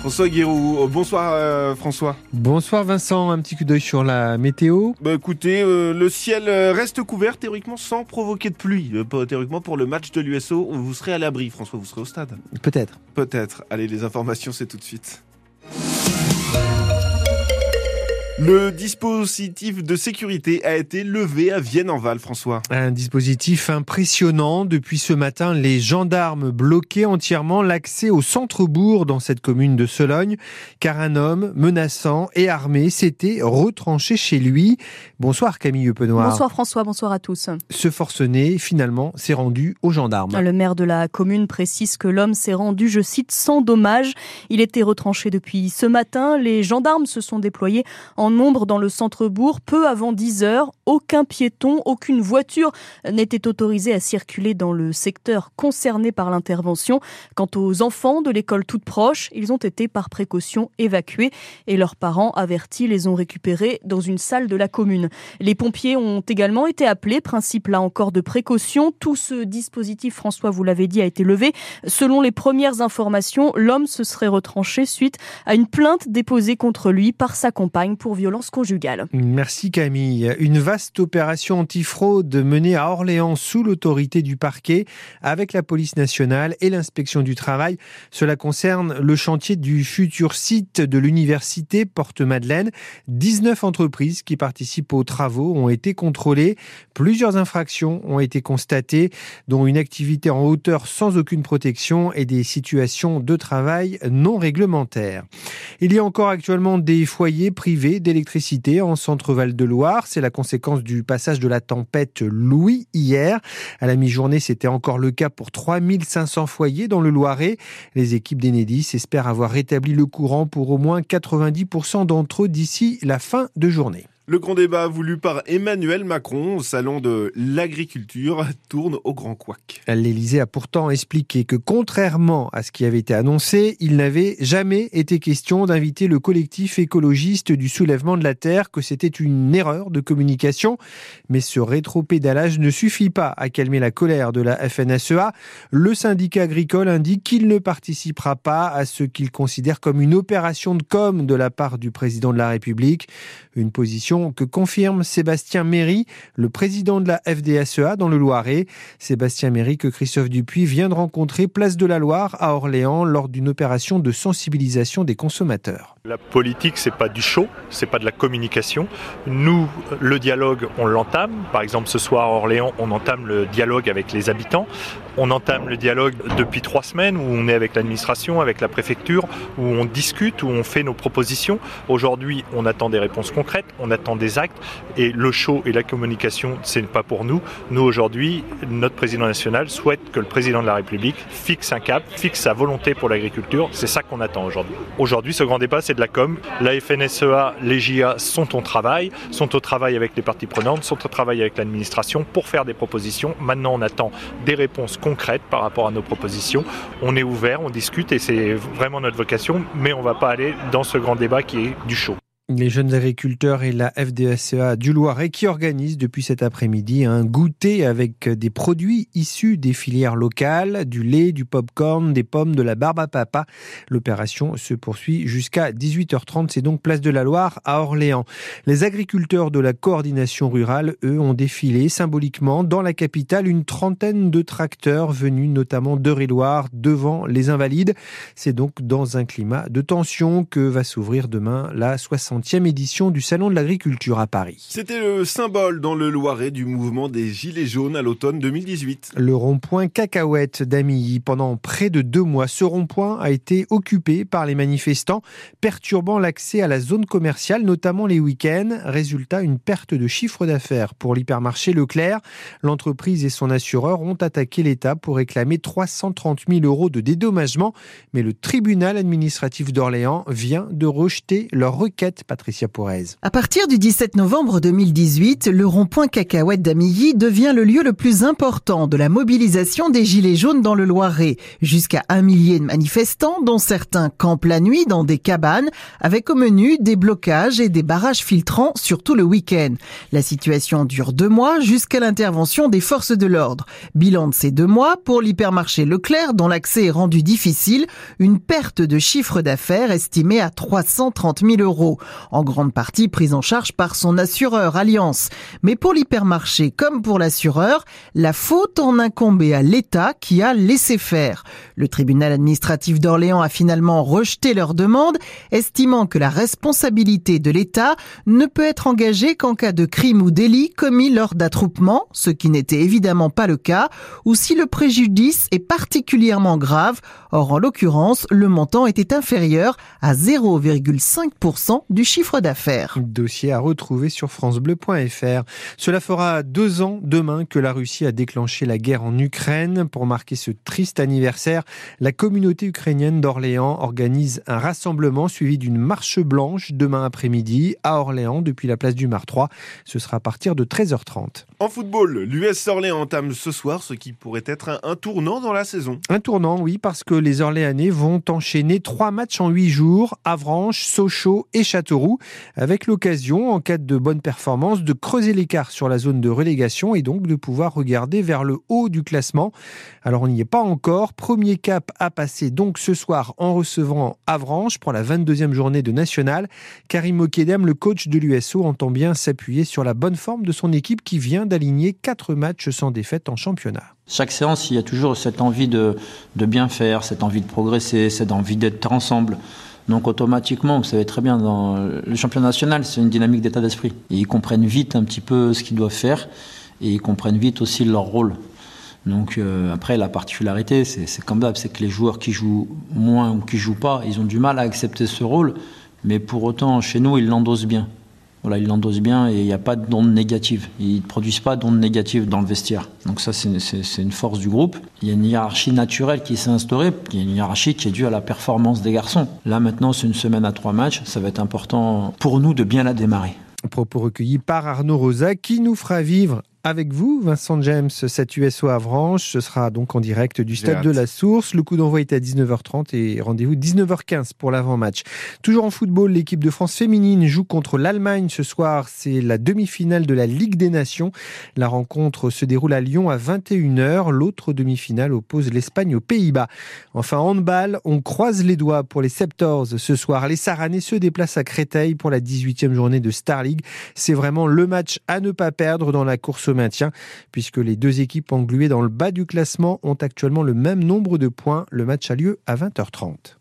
François Guérou. Bonsoir euh, François. Bonsoir Vincent, un petit coup d'œil sur la météo. Bah écoutez, euh, le ciel euh, reste couvert théoriquement sans provoquer de pluie. théoriquement pour le match de l'USO, vous serez à l'abri François, vous serez au stade. Peut-être. Peut-être. Allez, les informations c'est tout de suite. Le dispositif de sécurité a été levé à Vienne-en-Val, François. Un dispositif impressionnant. Depuis ce matin, les gendarmes bloquaient entièrement l'accès au centre-bourg dans cette commune de Sologne, car un homme menaçant et armé s'était retranché chez lui. Bonsoir Camille Penoir. Bonsoir François, bonsoir à tous. Ce forcené, finalement, s'est rendu aux gendarmes. Le maire de la commune précise que l'homme s'est rendu, je cite, sans dommage. Il était retranché depuis ce matin. Les gendarmes se sont déployés en nombre dans le centre-bourg. Peu avant 10 heures, aucun piéton, aucune voiture n'était autorisée à circuler dans le secteur concerné par l'intervention. Quant aux enfants de l'école toute proche, ils ont été par précaution évacués et leurs parents avertis les ont récupérés dans une salle de la commune. Les pompiers ont également été appelés, principe là encore de précaution. Tout ce dispositif, François, vous l'avez dit, a été levé. Selon les premières informations, l'homme se serait retranché suite à une plainte déposée contre lui par sa compagne pour violence conjugale. Merci Camille. Une vaste opération antifraude menée à Orléans sous l'autorité du parquet avec la police nationale et l'inspection du travail. Cela concerne le chantier du futur site de l'université Porte-Madeleine. 19 entreprises qui participent aux travaux ont été contrôlées. Plusieurs infractions ont été constatées, dont une activité en hauteur sans aucune protection et des situations de travail non réglementaires. Il y a encore actuellement des foyers privés d'électricité en centre-val de Loire. C'est la conséquence du passage de la tempête Louis hier. À la mi-journée, c'était encore le cas pour 3500 foyers dans le Loiret. Les équipes d'Enedis espèrent avoir rétabli le courant pour au moins 90% d'entre eux d'ici la fin de journée. Le grand débat voulu par Emmanuel Macron au salon de l'agriculture tourne au grand couac. L'Élysée a pourtant expliqué que contrairement à ce qui avait été annoncé, il n'avait jamais été question d'inviter le collectif écologiste du soulèvement de la terre, que c'était une erreur de communication. Mais ce rétropédalage ne suffit pas à calmer la colère de la FNSEA. Le syndicat agricole indique qu'il ne participera pas à ce qu'il considère comme une opération de com de la part du président de la République. Une position que confirme Sébastien Méry, le président de la FDSEA dans le Loiret. Sébastien Méry que Christophe Dupuis vient de rencontrer place de la Loire à Orléans lors d'une opération de sensibilisation des consommateurs. La politique, c'est pas du show, c'est pas de la communication. Nous, le dialogue, on l'entame. Par exemple, ce soir à Orléans, on entame le dialogue avec les habitants. On entame le dialogue depuis trois semaines où on est avec l'administration, avec la préfecture, où on discute, où on fait nos propositions. Aujourd'hui, on attend des réponses concrètes, on attend des actes. Et le show et la communication, ce n'est pas pour nous. Nous, aujourd'hui, notre président national souhaite que le président de la République fixe un cap, fixe sa volonté pour l'agriculture. C'est ça qu'on attend aujourd'hui. Aujourd'hui, ce grand débat, c'est de la com. La FNSEA, les JA sont au travail, sont au travail avec les parties prenantes, sont au travail avec l'administration pour faire des propositions. Maintenant, on attend des réponses concrètes par rapport à nos propositions. On est ouvert, on discute et c'est vraiment notre vocation, mais on ne va pas aller dans ce grand débat qui est du chaud les jeunes agriculteurs et la FDSEA du Loiret qui organisent depuis cet après-midi un goûter avec des produits issus des filières locales, du lait, du pop-corn, des pommes, de la barbe à papa. L'opération se poursuit jusqu'à 18h30. C'est donc place de la Loire à Orléans. Les agriculteurs de la coordination rurale, eux, ont défilé symboliquement dans la capitale une trentaine de tracteurs venus notamment d'Eure-et-Loire devant les Invalides. C'est donc dans un climat de tension que va s'ouvrir demain la 60 édition du Salon de l'agriculture à Paris. C'était le symbole dans le Loiret du mouvement des Gilets jaunes à l'automne 2018. Le rond-point Cacahuète d'Amilly. Pendant près de deux mois, ce rond-point a été occupé par les manifestants, perturbant l'accès à la zone commerciale, notamment les week-ends. Résultat, une perte de chiffre d'affaires pour l'hypermarché Leclerc. L'entreprise et son assureur ont attaqué l'État pour réclamer 330 000 euros de dédommagement, mais le tribunal administratif d'Orléans vient de rejeter leur requête Patricia. À partir du 17 novembre 2018, le rond-point cacahuète d'Amilly devient le lieu le plus important de la mobilisation des Gilets jaunes dans le Loiret. Jusqu'à un millier de manifestants, dont certains campent la nuit dans des cabanes, avec au menu des blocages et des barrages filtrants, surtout le week-end. La situation dure deux mois jusqu'à l'intervention des forces de l'ordre. Bilan de ces deux mois, pour l'hypermarché Leclerc, dont l'accès est rendu difficile, une perte de chiffre d'affaires estimée à 330 000 euros en grande partie prise en charge par son assureur Alliance. Mais pour l'hypermarché comme pour l'assureur, la faute en incombait à l'État qui a laissé faire. Le tribunal administratif d'Orléans a finalement rejeté leur demande, estimant que la responsabilité de l'État ne peut être engagée qu'en cas de crime ou délit commis lors d'attroupements, ce qui n'était évidemment pas le cas, ou si le préjudice est particulièrement grave. Or, en l'occurrence, le montant était inférieur à 0,5% du chiffre d'affaires. Dossier à retrouver sur francebleu.fr. Cela fera deux ans demain que la Russie a déclenché la guerre en Ukraine. Pour marquer ce triste anniversaire, la communauté ukrainienne d'Orléans organise un rassemblement suivi d'une marche blanche demain après-midi à Orléans depuis la place du Mar 3. Ce sera à partir de 13h30. En football, l'US Orléans entame ce soir ce qui pourrait être un, tournant dans la saison. Un tournant, oui, parce que les Orléanais vont enchaîner trois matchs en huit jours, Avranches, Sochaux et Avec l'occasion, en cas de bonne performance, de creuser l'écart sur la zone de relégation et donc de pouvoir regarder vers le haut du classement. Alors on n'y est pas encore. Premier cap à passer donc ce soir en recevant Avranches pour la 22e journée de National. Karim Okedem, le coach de l'USO, entend bien s'appuyer sur la bonne forme de son équipe qui vient d'aligner quatre matchs sans défaite en championnat. Chaque séance, il y a toujours cette envie de bien faire, cette envie de progresser, cette envie d'être ensemble. Donc automatiquement, vous savez très bien, dans le championnat national, c'est une dynamique d'état d'esprit. ils comprennent vite un petit peu ce qu'ils doivent faire et ils comprennent vite aussi leur rôle. Donc euh, après, la particularité, c'est comme c'est que les joueurs qui jouent moins ou qui jouent pas, ils ont du mal à accepter ce rôle, mais pour autant, chez nous, ils l'endossent bien. Voilà, ils l'endossent bien et il n'y a pas d'ondes négatives. Ils ne produisent pas d'ondes négatives dans le vestiaire. Donc ça, c'est une force du groupe. Il y a une hiérarchie naturelle qui s'est instaurée. Il y a une hiérarchie qui est due à la performance des garçons. Là, maintenant, c'est une semaine à trois matchs. Ça va être important pour nous de bien la démarrer. Propos recueillis par Arnaud Rosa qui nous fera vivre avec vous, Vincent James, cette USO Avranches. Ce sera donc en direct du Stade de la Source. Le coup d'envoi est à 19h30 et rendez-vous 19h15 pour l'avant-match. Toujours en football, l'équipe de France féminine joue contre l'Allemagne ce soir. C'est la demi-finale de la Ligue des Nations. La rencontre se déroule à Lyon à 21h. L'autre demi-finale oppose l'Espagne aux Pays-Bas. Enfin, handball, on croise les doigts pour les Septors ce soir. Les Saranais se déplacent à Créteil pour la 18e journée de Star League. C'est vraiment le match à ne pas perdre dans la course maintien, puisque les deux équipes engluées dans le bas du classement ont actuellement le même nombre de points. Le match a lieu à 20h30.